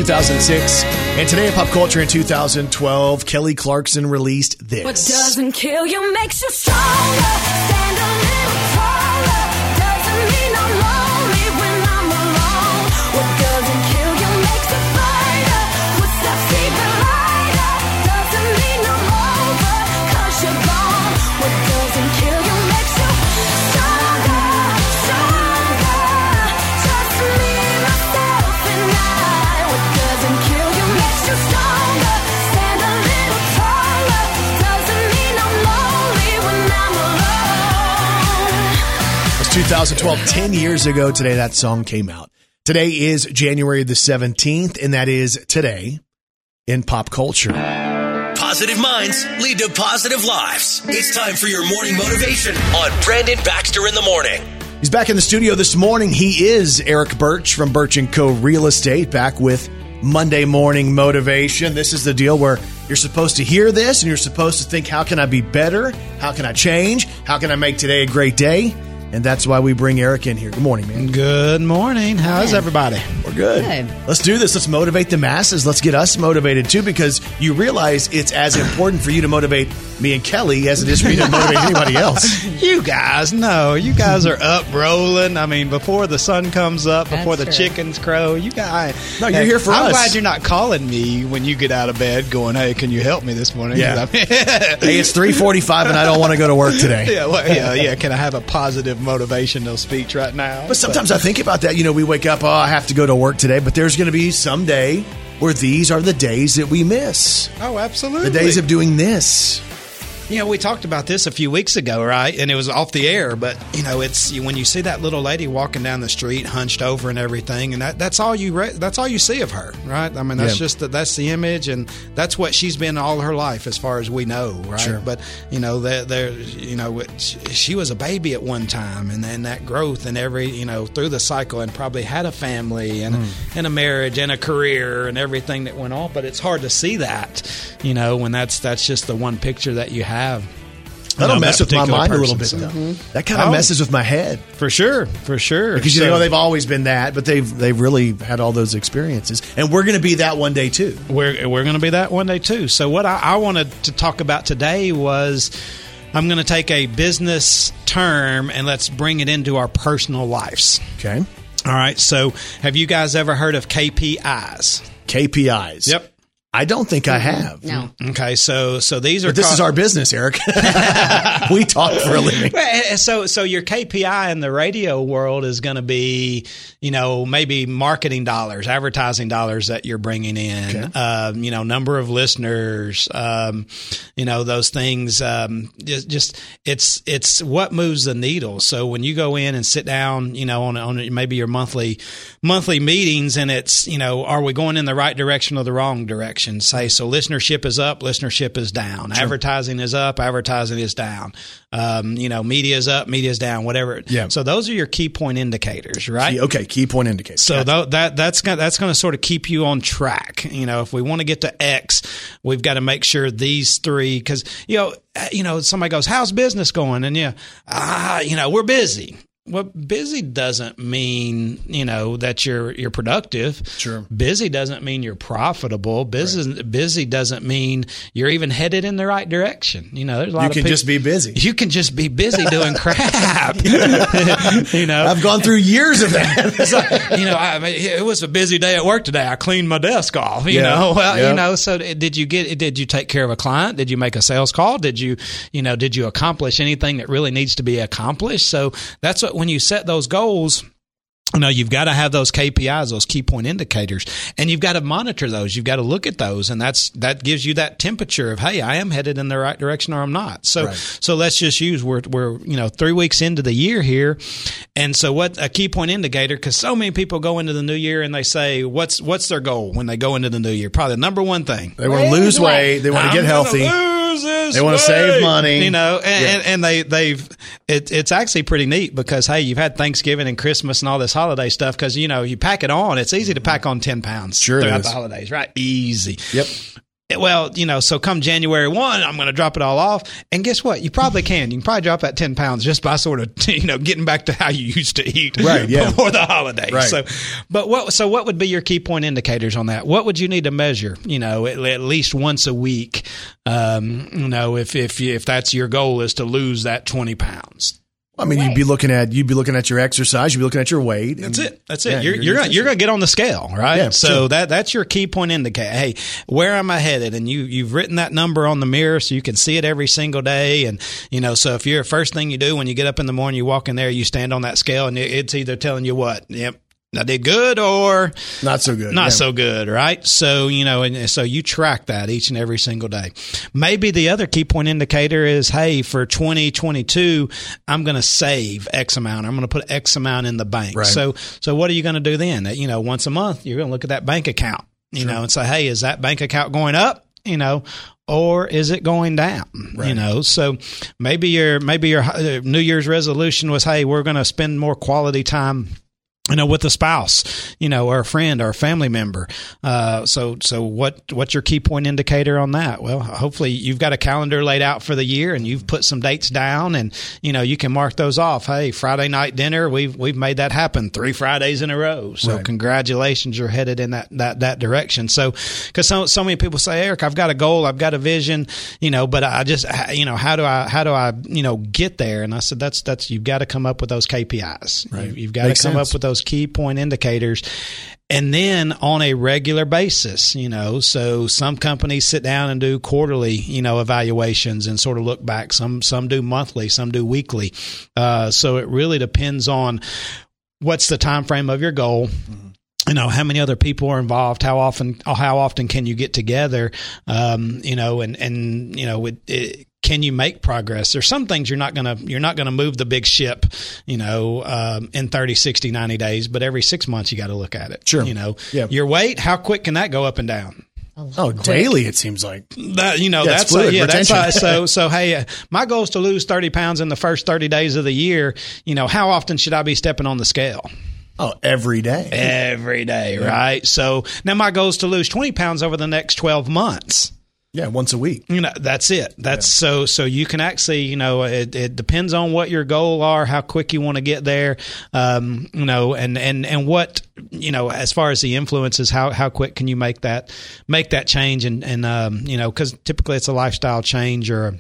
2006. And today in pop culture in 2012, Kelly Clarkson released this. What doesn't kill you makes you stronger. 2012, 10 years ago today that song came out. Today is January the 17th, and that is today in pop culture. Positive minds lead to positive lives. It's time for your morning motivation on Brandon Baxter in the morning. He's back in the studio this morning. He is Eric Birch from Birch & Co. Real Estate, back with Monday morning motivation. This is the deal where you're supposed to hear this and you're supposed to think, how can I be better? How can I change? How can I make today a great day? And that's why we bring Eric in here. Good morning, man. Good morning. How's everybody? We're good. Good. Let's do this. Let's motivate the masses. Let's get us motivated too, because you realize it's as important for you to motivate me and Kelly as it is for you to motivate anybody else. You guys, no, you guys are up rolling. I mean, before the sun comes up, before the That's true. chickens crow, you guys. No, you're here for us. I'm us. glad you're not calling me when you get out of bed, going, "Hey, can you help me this morning?" Yeah. 'Cause I'm- Hey, it's 345 and I don't want to go to work today. yeah, well, yeah, yeah. Can I have a positive motivational speech right now? But sometimes I think about that. You know, we wake up, oh, I have to go to work today, but there's going to be some day where these are the days that we miss. oh, absolutely. The days of doing this. You know, we talked about this a few weeks ago, right? And it was off the air, but you know, it's when you see that little lady walking down the street, hunched over and everything, and that, that's all you re- that's all you see of her, right? I mean, that's Yeah. just the, that's the image, and that's what she's been all her life, as far as we know, right? Sure. But you know, there, there, you know, she was a baby at one time, and then that growth and every, you know, through the cycle, and probably had a family and hmm. and a marriage and a career and everything that went on. But it's hard to see that, you know, when that's that's just the one picture that you have. That'll of mess that with my particular mind a little bit, person, so- though. Mm-hmm. That kind of Oh. messes with my head. For sure, for sure. Because you So, think, oh, they've always been that, but they've they've really had all those experiences, and we're going to be that one day too. we're we're going to be that one day too. So what I, I wanted to talk about today was I'm going to take a business term and let's bring it into our personal lives. Okay, All right. So have you guys ever heard of KPIs? KPIs. Yep. I don't think I have. No. Okay. So so these are But this called- is our business, Eric. we talk for a living. Well, So, so your KPI in the radio world is going to be, you know, maybe marketing dollars, advertising dollars that you're bringing in, um, you know, number of listeners, um, you know, those things. Um, just, just it's it's what moves the needle. So when you go in and sit down, you know, on on maybe your monthly monthly meetings, and it's, you know, are we going in the right direction or the wrong direction? Say so, listenership is up, listenership is down, advertising is up, advertising is down. Um, you know, media is up, media is down, whatever. Yeah. So those are your key point indicators, right? Key- okay, key point indicators So tho- that that's gonna, that's going to sort of keep you on track. You know, if we want to get to X, we've got to make sure these three because you know uh, you know somebody goes, "How's business going?" And yeah, ah, you know, we're busy. Well, busy doesn't mean you know that you're you're productive. Sure. Busy doesn't mean you're profitable. Busy busy doesn't mean you're even headed in the right direction. You know, there's a lot you can people- just be busy. you can just be busy doing crap. you know, I've gone through years of that. like, you know, I mean, it was a busy day at work today. I cleaned my desk off. You Yeah. know, well, Yeah. you know. So did you get? Did you take care of a client? Did you make a sales call? Did you, you know, did you accomplish anything that really needs to be accomplished? So that's what when you set those goals. You know, you've got to have those KPIs, those key point indicators, and you've got to monitor those. You've got to look at those, and that's that gives you that temperature of, hey, I am headed in the right direction or I'm not. So, Right. so let's just use we're we're you know three weeks into the year here, and so what a key point indicator because so many people go into the new year and they say what's what's their goal when they go into the new year? Probably the number one thing They want to lose weight. They want to get healthy. Lose this They wanna save weight. money. you know, and, Yeah. and, and they they've it, it's actually pretty neat because hey, you've had Thanksgiving and Christmas and all this holiday stuff because you know you pack it on. It's easy to pack on ten pounds Sure throughout the holidays, right? Easy. Yep. Well, you know, so come January 1, I'm going to drop it all off. And guess what? You probably can. You can probably drop that 10 pounds just by sort of, you know, getting back to how you used to eat Right, yeah. before the holidays. Right. So, but what, so what would be your key point indicators on that? What would you need to measure, you know, at, at least once a week? Um, you know, if, if, if that's your goal is to lose that 20 pounds. I mean, you'd be looking at you'd be looking at your exercise. You'd be looking at your weight. That's it. That's it. Yeah, you're you're gonna, you're gonna get on the scale, right? Yeah, so sure. that that's your key point indicator. Hey, where am I headed? And you you've written that number on the mirror so you can see it every single day. And you know, so if you're first thing you do when you get up in the morning, you walk in there, you stand on that scale, and it's either telling you what, yep. I did good or not so good. not yeah. so good, right? So, you know, and so you track that each and every single day. Maybe the other key point indicator is, hey, for 2022, I'm going to save X amount. I'm going to put X amount in the bank. Right. So, so what are you going to do then? You know, once a month, you're going to look at that bank account, you know, and say, hey, is that bank account going up? You know, or is it going down? You know, so maybe your maybe your uh, New Year's resolution was, hey, we're going to spend more quality time you know, with a spouse, you know, or a friend or a family member. Uh, so, so what, what's your key point indicator on that? Well, hopefully you've got a calendar laid out for the year and you've put some dates down and, you know, you can mark those off. Hey, Friday night dinner, we've, we've made that happen three Fridays in a row. So Right. congratulations, you're headed in that, that, that direction. So, cause so, so many people say, Eric, I've got a goal, I've got a vision, you know, but I just, you know, how do I, how do I, you know, get there? And I said, that's, that's, you've got to come up with those KPIs. Right. You, you've got to come sense. up with those key point indicators. And then on a regular basis you know so some companies sit down and do quarterly you know evaluations and sort of look back. Some some do monthly some do weekly. Uh, so it really depends on what's the time frame of your goal. You know how many other people are involved? How often how often can you get together? Um, you know and and you know it, it, can you make progress there's some things you're not going to you're not going to move the big ship you know um, in 30 60 90 days but every six months you got to look at it Sure. you know Yeah. your weight how quick can that go up and down Oh, daily it seems like. that you know Yeah, that's fluid yeah that's retention. uh, so so hey uh, my goal is to lose 30 pounds in the first 30 days of the year you know how often should i be stepping on the scale Oh, every day. every day right so now my goal is to lose 20 pounds over the next 12 months Yeah, once a week. you know that's it. That's so so you can actually you know it, it depends on what your goal are how quick you want to get there um you know and and and what you know as far as the influences how how quick can you make that make that change? And and um you know because typically it's a lifestyle change or a,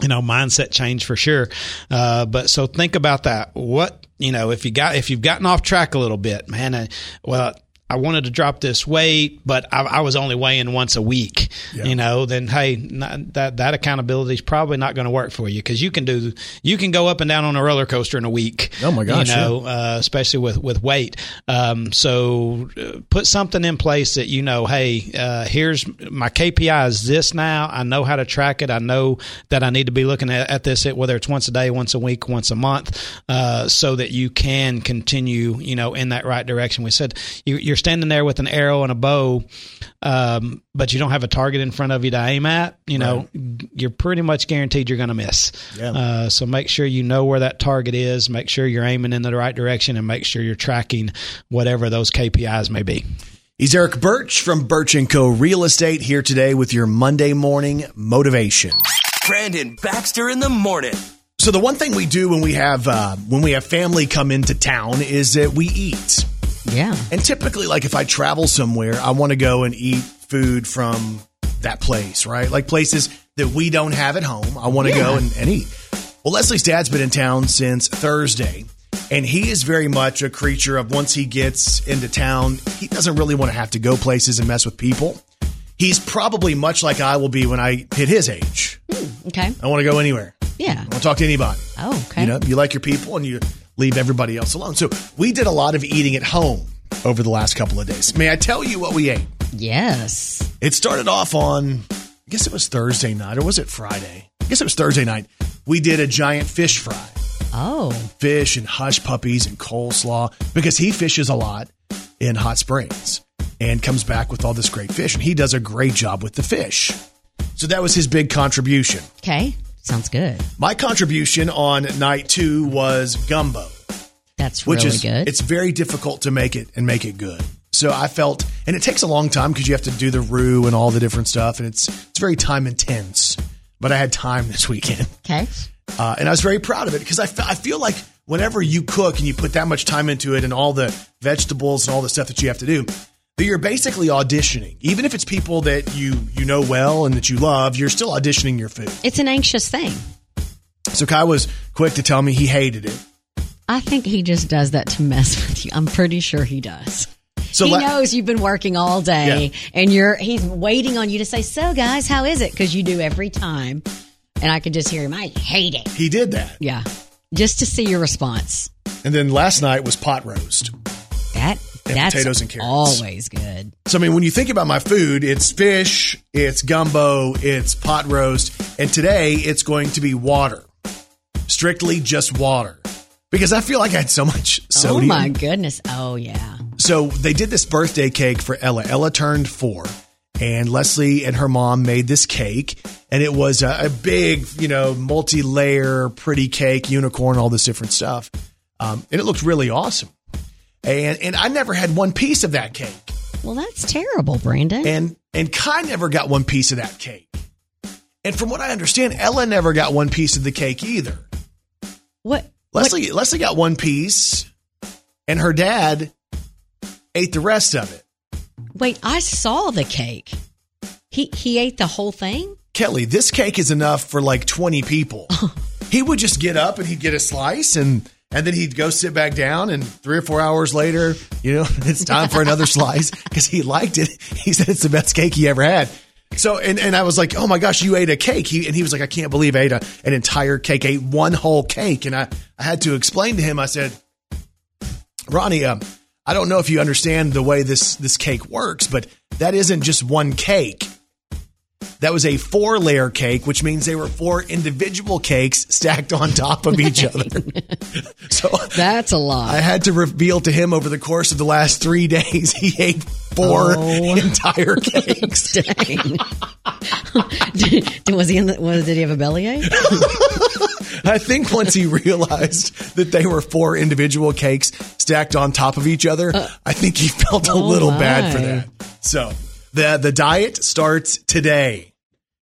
you know mindset change for sure. Uh but so think about that. What you know if you got if you've gotten off track a little bit man uh, well I wanted to drop this weight, but I, I was only weighing once a week. You know, then hey, not, that that accountability is probably not going to work for you because you can do you can go up and down on a roller coaster in a week. Oh, my gosh, You know, uh, especially with with weight. Um, so uh, put something in place that you know, hey, uh, here's my KPI is this now. I know how to track it. I know that I need to be looking at, at this, whether it's once a day, once a week, once a month, uh, so that you can continue, you know, in that right direction. We said you, you're standing there with an arrow and a bow, um, but you don't have a target in front of you to aim at. You know, you're pretty much guaranteed you're going to miss. Yeah. Uh, so make sure you know where that target is. Make sure you're aiming in the right direction, and make sure you're tracking whatever those KPIs may be. He's Eric Birch from Birch and Co. Real Estate here today with your Monday morning motivation. Brandon Baxter in the morning. So the one thing we do when we have uh, when we have family come into town is that we eat. Yeah. And typically, like if I travel somewhere, I want to go and eat food from that place, right? Like places that we don't have at home. I want to go and, and eat. Well, Leslie's dad's been in town since Thursday, and he is very much a creature of once he gets into town, he doesn't really want to have to go places and mess with people. He's probably much like I will be when I hit his age. Hmm, okay. I want to go anywhere. Yeah. I want to talk to anybody. Oh, okay. You know, you like your people and you leave everybody else alone. So we did a lot of eating at home over the last couple of days. May I tell you what we ate? Yes. It started off on, I guess it was Thursday night, or was it Friday? I guess it was Thursday night. We did a giant fish fry, Oh, fish and hush puppies and coleslaw, because he fishes a lot in Hot Springs and comes back with all this great fish. And he does a great job with the fish. So that was his big contribution. okay. Sounds good. My contribution on night two was gumbo. That's which really is good. it's very difficult to make it and make it good. So I felt, and it takes a long time because you have to do the roux and all the different stuff, and it's it's very time intense. But I had time this weekend, okay. uh, and I was very proud of it because I, fe- I feel like whenever you cook and you put that much time into it and all the vegetables and all the stuff that you have to do, that you're basically auditioning. Even if it's people that you you know well and that you love, you're still auditioning your food. It's an anxious thing. So Kai was quick to tell me he hated it. I think he just does that to mess with you. I'm pretty sure he does. So he la- knows you've been working all day Yeah. and you're he's waiting on you to say, "So guys, how is it?" cuz you do every time. And I could just hear him, "I hate it." He did that, Yeah. Just to see your response. and then last night was pot roast. That And that's potatoes and carrots. always good. So I mean, when you think about my food, it's fish, it's gumbo, it's pot roast, and today it's going to be water, strictly just water, because I feel like I had so much sodium. Oh my goodness. Oh yeah. So they did this birthday cake for Ella. Ella turned four, and Leslie and her mom made this cake, and it was a, a big, you know, multi-layer, pretty cake, unicorn, all this different stuff, um, and it looked really awesome. And and I never had one piece of that cake, Well, that's terrible, Brandon. and and Kai never got one piece of that cake, and from what I understand, Ella never got one piece of the cake either. what? Leslie Leslie got one piece, and her dad ate the rest of it. Wait, I saw the cake. He he ate the whole thing. Kelly, this cake is enough for like 20 people. he would just get up and he'd get a slice and and then he'd go sit back down and 3 or 4 hours later, you know, it's time for another slice cuz he liked it. He said it's the best cake he ever had. So and, and I was like, "Oh my gosh, you ate a cake." He, and he was like, "I can't believe I ate a, an entire cake, ate one whole cake." And I I had to explain to him. I said, "Ronnie, um, I don't know if you understand the way this this cake works, but that isn't just one cake. That was a four layer cake, which means they were four individual cakes stacked on top of each other. so That's a lot. I had to reveal to him over the course of the last three days, he ate four Oh. entire cakes. Dang. Did- was he in the? Was, did he have a bellyache? I think once he realized that they were four individual cakes stacked on top of each other, uh, I think he felt a oh little bad for oh that. So the the diet starts today.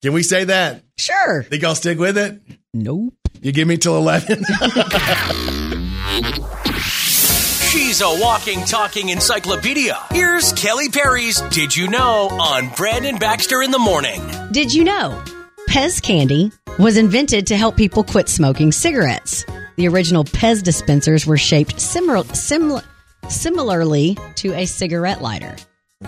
Can we say that? Sure. Think I'll stick with it? Nope. You give me till eleven. She's a walking, talking encyclopedia. Here's Kelly Perry's Did You Know on Brandon Baxter in the Morning. Did you know Pez candy was invented to help people quit smoking cigarettes? The original Pez dispensers were shaped similar, similar, similarly to a cigarette lighter.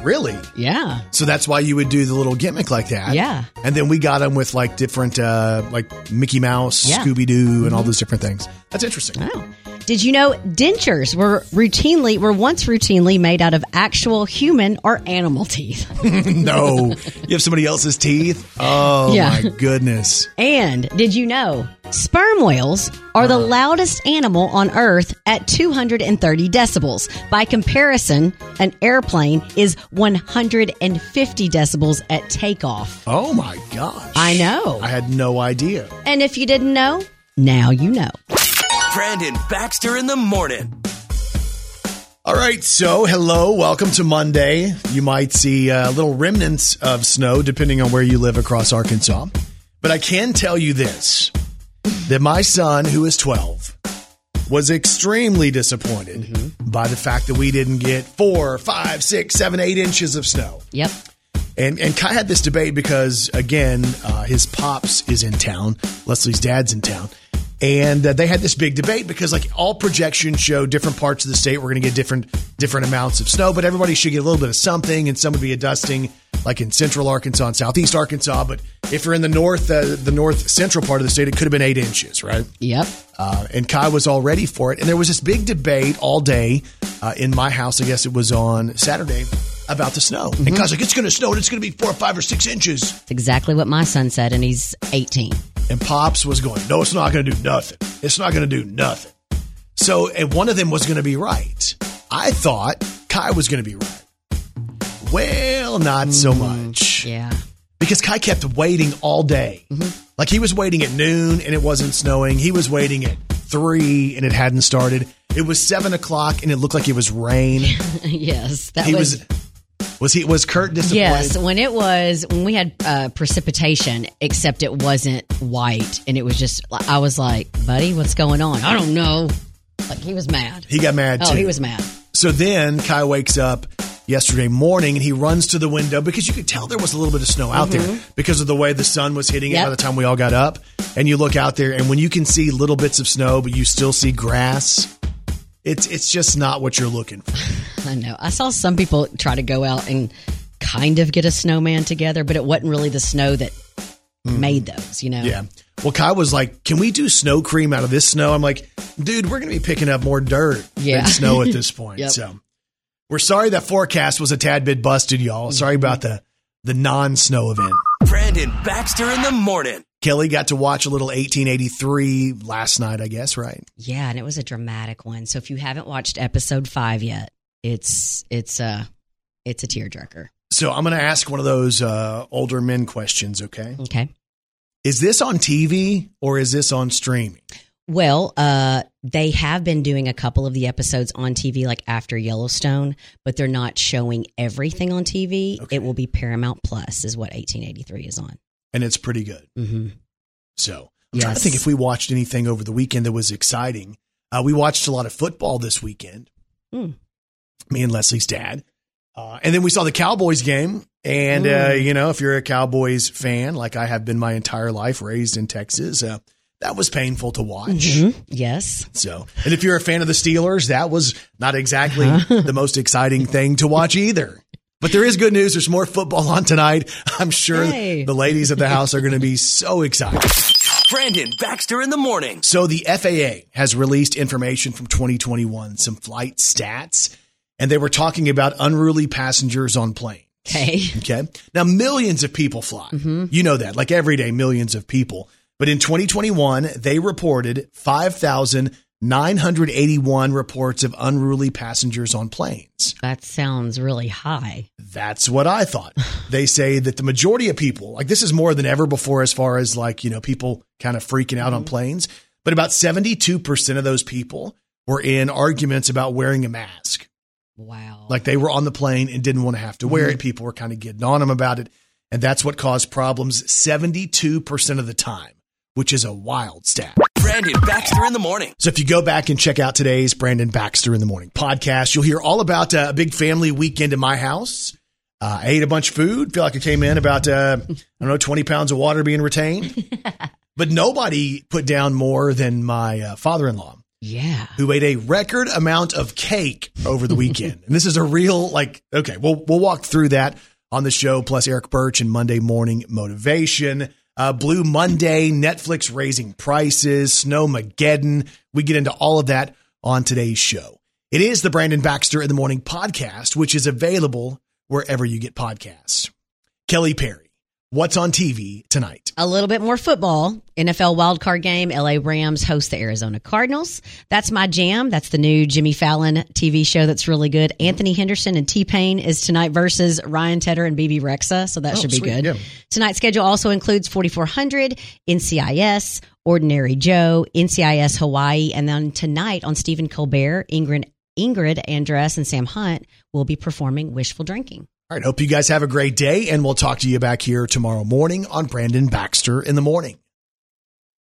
Really? Yeah. So that's why you would do the little gimmick like that. Yeah. And then we got them with like different, uh, like Mickey Mouse, Yeah. Mm-hmm. Scooby Doo, and all those different things. That's interesting. Oh. Did you know dentures were routinely were once routinely made out of actual human or animal teeth? no, you have somebody else's teeth. Oh Yeah. my goodness. And did you know sperm whales are the uh-huh. loudest animal on Earth at 230 decibels? By comparison, an airplane is 150 decibels at takeoff. Oh my gosh. I know. I had no idea. And if you didn't know, now you know. Brandon Baxter in the Morning. All right, so hello, welcome to Monday. You might see uh, little remnants of snow depending on where you live across Arkansas. But I can tell you this that my son, who is 12, was extremely disappointed by the fact that we didn't get four, five, six, seven, eight inches of snow. Yep. And and Kai had this debate because again, uh, his pops is in town. Leslie's dad's in town, and uh, they had this big debate because like all projections show different parts of the state we're going to get different different amounts of snow, but everybody should get a little bit of something, and some would be a dusting, like in central Arkansas and southeast Arkansas. But if you're in the north, uh, the north central part of the state, it could have been eight inches, right? Yep. Uh, and Kai was all ready for it. And there was this big debate all day uh, in my house. I guess it was on Saturday about the snow. And mm-hmm. Kai's like, it's going to snow and it's going to be four or five or six inches. That's exactly what my son said, and he's 18. And Pops was going, no, it's not going to do nothing. It's not going to do nothing. So, and one of them was going to be right. I thought Kai was going to be right. Well, not so mm, much. Yeah. Because Kai kept waiting all day. Mm-hmm. Like he was waiting at noon and it wasn't snowing. He was waiting at three and it hadn't started. It was seven o'clock and it looked like it was rain. yes. That he was, was, was he was Kurt disappointed? Yes, when it was when we had uh, precipitation, except it wasn't white, and it was just I was like, "Buddy, what's going on?" I don't know. Like he was mad. He got mad Oh, too. he was mad. So then Kai wakes up yesterday morning and he runs to the window because you could tell there was a little bit of snow out there because of the way the sun was hitting it Mm-hmm. By the time we all got up. And you look out there and when you can see little bits of snow, but you still see grass, it's it's just not what you're looking for. I know. I saw some people try to go out and kind of get a snowman together, but it wasn't really the snow that made those. You know. Mm-hmm. Yeah. Well, Kai was like, "Can we do snow cream out of this snow?" I'm like, "Dude, we're going to be picking up more dirt Yeah. than snow at this point." Yep. So, we're sorry that forecast was a tad bit busted, y'all. Sorry about the the non-snow event. Brandon Baxter in the Morning. Kelly got to watch a little 1883 last night, I guess, right? Yeah, and it was a dramatic one. So if you haven't watched episode five yet, it's it's a it's a tearjerker. So I'm going to ask one of those uh, older men questions. Okay, Okay. is this on TV or is this on streaming? Well, uh, they have been doing a couple of the episodes on TV, like after Yellowstone, but they're not showing everything on TV. It will be Paramount Plus, is what 1883 is on. And it's pretty good. Mm-hmm. So I'm trying to think if we watched anything over the weekend that was exciting. Uh, we watched a lot of football this weekend. Hmm. Me and Leslie's dad, uh, and then we saw the Cowboys game. And uh, Mm. you know, if you're a Cowboys fan, like I have been my entire life, raised in Texas, uh, that was painful to watch. Mhm. Yes. So, and if you're a fan of the Steelers, that was not exactly the most exciting thing to watch either. But there is good news. There's more football on tonight. I'm sure Hey. the ladies of the house are going to be so excited. Brandon Baxter in the morning. So the FAA has released information from 2021, some flight stats, and they were talking about unruly passengers on planes. Okay. Okay. Now millions of people fly. Mm-hmm. You know that, like every day, millions of people. But in 2021, they reported 5,981 reports of unruly passengers on planes. That sounds really high. That's what I thought. they say that the majority of people, like this is more than ever before as far as like, you know, people kind of freaking out on mm-hmm. planes, but about 72% of those people were in arguments about wearing a mask. Wow. Like they were on the plane and didn't want to have to wear it. Mm-hmm. People were kind of getting on them about it. And that's what caused problems 72% of the time, which is a wild stat. Brandon Baxter in the morning. So if you go back and check out today's Brandon Baxter in the Morning podcast, you'll hear all about uh, a big family weekend in my house. Uh, I ate a bunch of food. Feel like I came in about, uh, I don't know, 20 pounds of water being retained. but nobody put down more than my uh, father-in-law Yeah. who ate a record amount of cake over the weekend. and this is a real like okay, we'll we'll walk through that on the show plus Eric Birch and Monday morning motivation. Uh, Blue Monday, Netflix raising prices, Snowmageddon. We get into all of that on today's show. It is the Brandon Baxter in the Morning podcast, which is available wherever you get podcasts. Kelly Perry, what's on TV tonight? A little bit more football. NFL wildcard game. LA Rams host the Arizona Cardinals. That's my jam. That's the new Jimmy Fallon TV show that's really good. Anthony Anderson and T-Pain is tonight versus Ryan Tedder and Bebe Rexha. So that Oh, should be sweet. good. Yeah. Tonight's schedule also includes 4400, NCIS, Ordinary Joe, NCIS Hawaii. And then tonight on Stephen Colbert, Ingrid, Ingrid Andress and Sam Hunt will be performing Wishful Drinking. All right. Hope you guys have a great day, and we'll talk to you back here tomorrow morning on Brandon Baxter in the Morning.